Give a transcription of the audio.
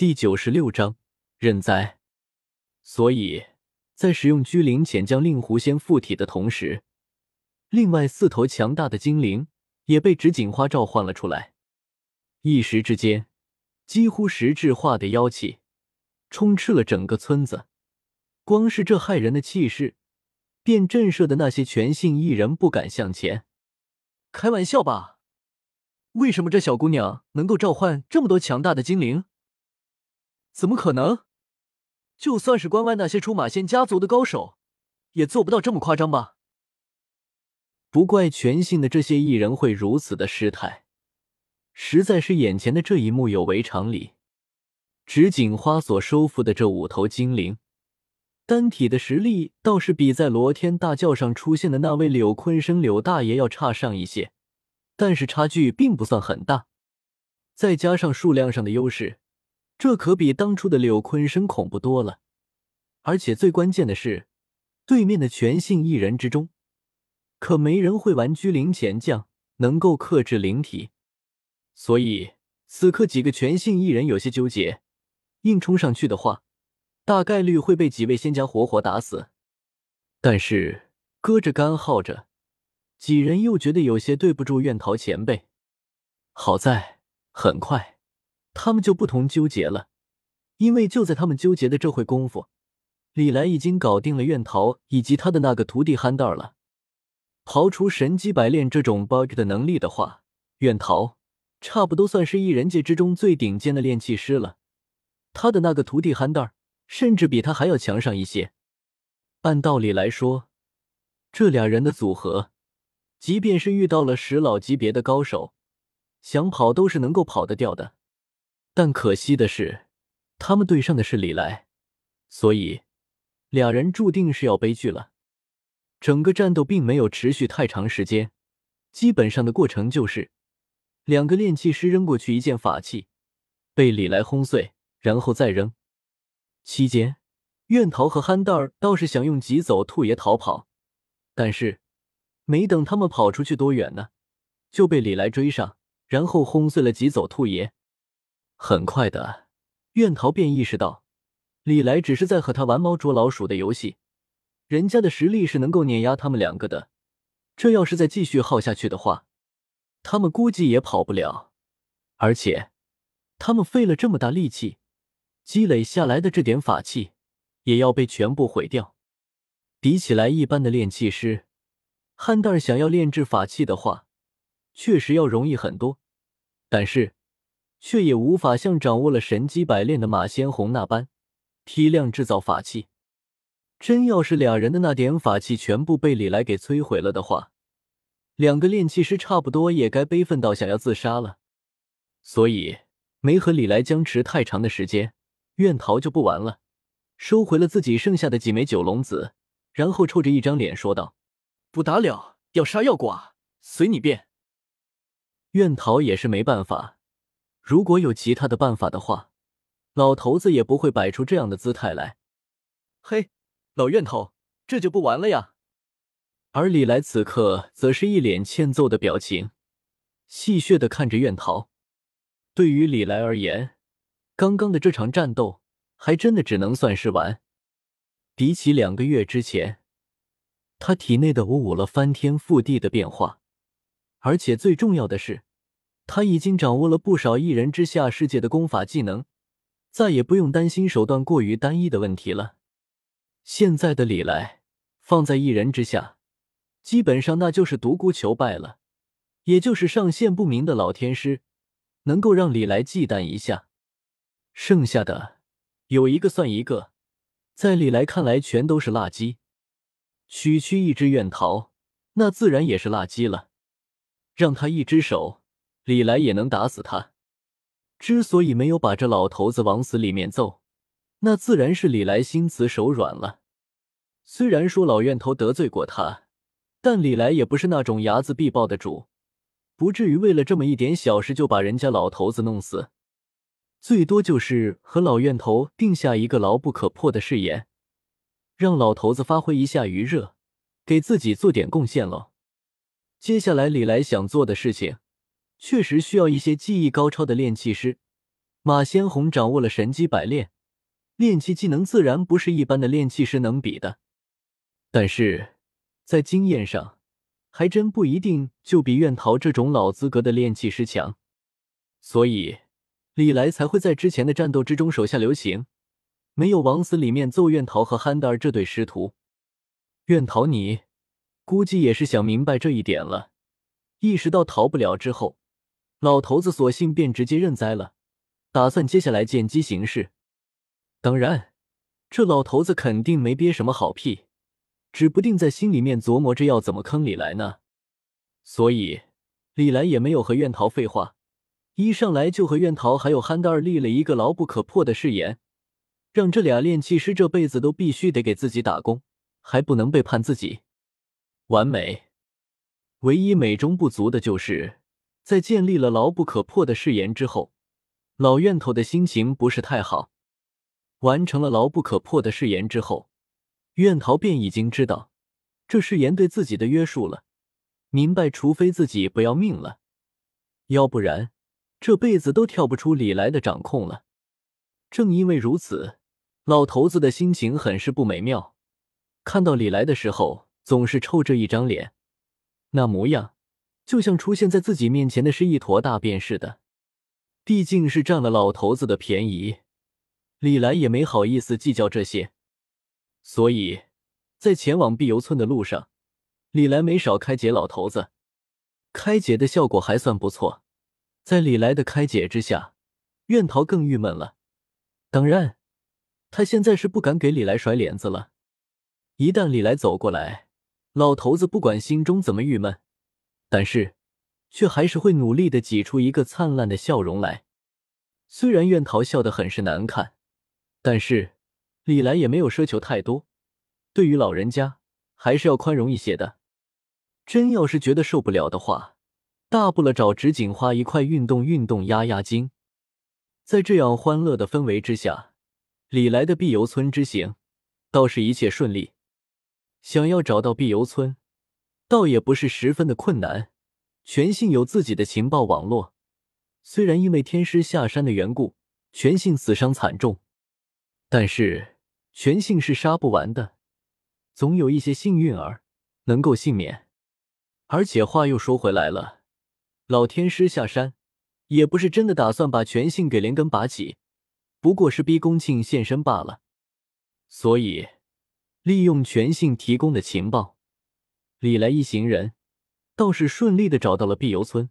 第九十六章认栽。所以在使用居灵潜将令狐仙附体的同时，另外四头强大的精灵也被纸锦花召唤了出来。一时之间，几乎实质化的妖气充斥了整个村子。光是这骇人的气势，便震慑的那些全性异人不敢向前。开玩笑吧？为什么这小姑娘能够召唤这么多强大的精灵？怎么可能？就算是关外那些出马仙家族的高手，也做不到这么夸张吧？不怪全信的这些异人会如此的失态，实在是眼前的这一幕有违常理。纸锦花所收服的这五头精灵，单体的实力倒是比在罗天大教上出现的那位柳坤生柳大爷要差上一些，但是差距并不算很大。再加上数量上的优势。这可比当初的柳坤生恐怖多了，而且最关键的是，对面的全性异人之中，可没人会玩居灵潜将，能够克制灵体。所以此刻几个全性异人有些纠结，硬冲上去的话，大概率会被几位仙家活活打死。但是搁着干耗着，几人又觉得有些对不住院桃前辈。好在很快。他们就不同纠结了，因为就在他们纠结的这会功夫，李来已经搞定了院桃以及他的那个徒弟憨蛋儿了。刨除神机百炼这种 bug 的能力的话，院桃差不多算是异人界之中最顶尖的炼器师了。他的那个徒弟憨蛋儿甚至比他还要强上一些。按道理来说，这俩人的组合，即便是遇到了十老级别的高手，想跑都是能够跑得掉的。但可惜的是，他们对上的是李来，所以俩人注定是要悲剧了。整个战斗并没有持续太长时间，基本上的过程就是两个炼器师扔过去一件法器，被李来轰碎，然后再扔。期间，院桃和憨蛋儿倒是想用疾走兔爷逃跑，但是没等他们跑出去多远呢，就被李来追上，然后轰碎了疾走兔爷。很快的，苑桃便意识到，李来只是在和他玩猫捉老鼠的游戏，人家的实力是能够碾压他们两个的。这要是再继续耗下去的话，他们估计也跑不了。而且，他们费了这么大力气积累下来的这点法器，也要被全部毁掉。比起来一般的炼器师，汉代想要炼制法器的话，确实要容易很多。但是。却也无法像掌握了神机百炼的马仙红那般批量制造法器。真要是俩人的那点法器全部被李来给摧毁了的话，两个炼器师差不多也该悲愤到想要自杀了。所以没和李来僵持太长的时间，愿逃就不玩了，收回了自己剩下的几枚九龙子，然后臭着一张脸说道：“不打了，要杀要剐，随你便。”愿逃也是没办法。如果有其他的办法的话，老头子也不会摆出这样的姿态来。嘿，老院头，这就不玩了呀！而李来此刻则是一脸欠揍的表情，戏谑的看着院桃。对于李来而言，刚刚的这场战斗还真的只能算是完。比起两个月之前，他体内的五五了翻天覆地的变化，而且最重要的是。他已经掌握了不少一人之下世界的功法技能，再也不用担心手段过于单一的问题了。现在的李来放在一人之下，基本上那就是独孤求败了，也就是上限不明的老天师能够让李来忌惮一下，剩下的有一个算一个，在李来看来全都是垃圾。区区一只愿逃，那自然也是垃圾了，让他一只手。李来也能打死他。之所以没有把这老头子往死里面揍，那自然是李来心慈手软了。虽然说老院头得罪过他，但李来也不是那种睚眦必报的主，不至于为了这么一点小事就把人家老头子弄死。最多就是和老院头定下一个牢不可破的誓言，让老头子发挥一下余热，给自己做点贡献喽。接下来李来想做的事情。确实需要一些技艺高超的炼器师，马先红掌握了神机百炼，炼气技能自然不是一般的炼气师能比的。但是在经验上，还真不一定就比苑桃这种老资格的炼气师强。所以李来才会在之前的战斗之中手下留情，没有往死里面揍苑桃和憨德尔这对师徒。苑桃，你估计也是想明白这一点了，意识到逃不了之后，老头子索性便直接认栽了，打算接下来见机行事。当然，这老头子肯定没憋什么好屁。指不定在心里面琢磨着要怎么坑李来呢，所以李来也没有和苑桃废话，一上来就和苑桃还有憨蛋儿立了一个牢不可破的誓言，让这俩炼气师这辈子都必须得给自己打工，还不能背叛自己，完美。唯一美中不足的就是，在建立了牢不可破的誓言之后，老院头的心情不是太好。完成了牢不可破的誓言之后。院桃便已经知道这誓言对自己的约束了，明白除非自己不要命了，要不然这辈子都跳不出李来的掌控了。正因为如此，老头子的心情很是不美妙。看到李来的时候，总是臭着一张脸，那模样就像出现在自己面前的是一坨大便似的。毕竟是占了老头子的便宜，李来也没好意思计较这些。所以，在前往碧游村的路上，李来没少开解老头子，开解的效果还算不错。在李来的开解之下，苑桃更郁闷了。当然，他现在是不敢给李来甩脸子了。一旦李来走过来，老头子不管心中怎么郁闷，但是却还是会努力的挤出一个灿烂的笑容来。虽然苑桃笑得很是难看，但是。李来也没有奢求太多，对于老人家还是要宽容一些的。真要是觉得受不了的话，大不了找纸锦花一块运动运动，压压惊。在这样欢乐的氛围之下，李来的碧游村之行倒是一切顺利。想要找到碧游村，倒也不是十分的困难。全信有自己的情报网络，虽然因为天师下山的缘故，全信死伤惨重，但是。全信是杀不完的，总有一些幸运儿能够幸免。而且话又说回来了，老天师下山也不是真的打算把全信给连根拔起，不过是逼恭庆现身罢了。所以，利用全信提供的情报，李来一行人倒是顺利的找到了碧游村。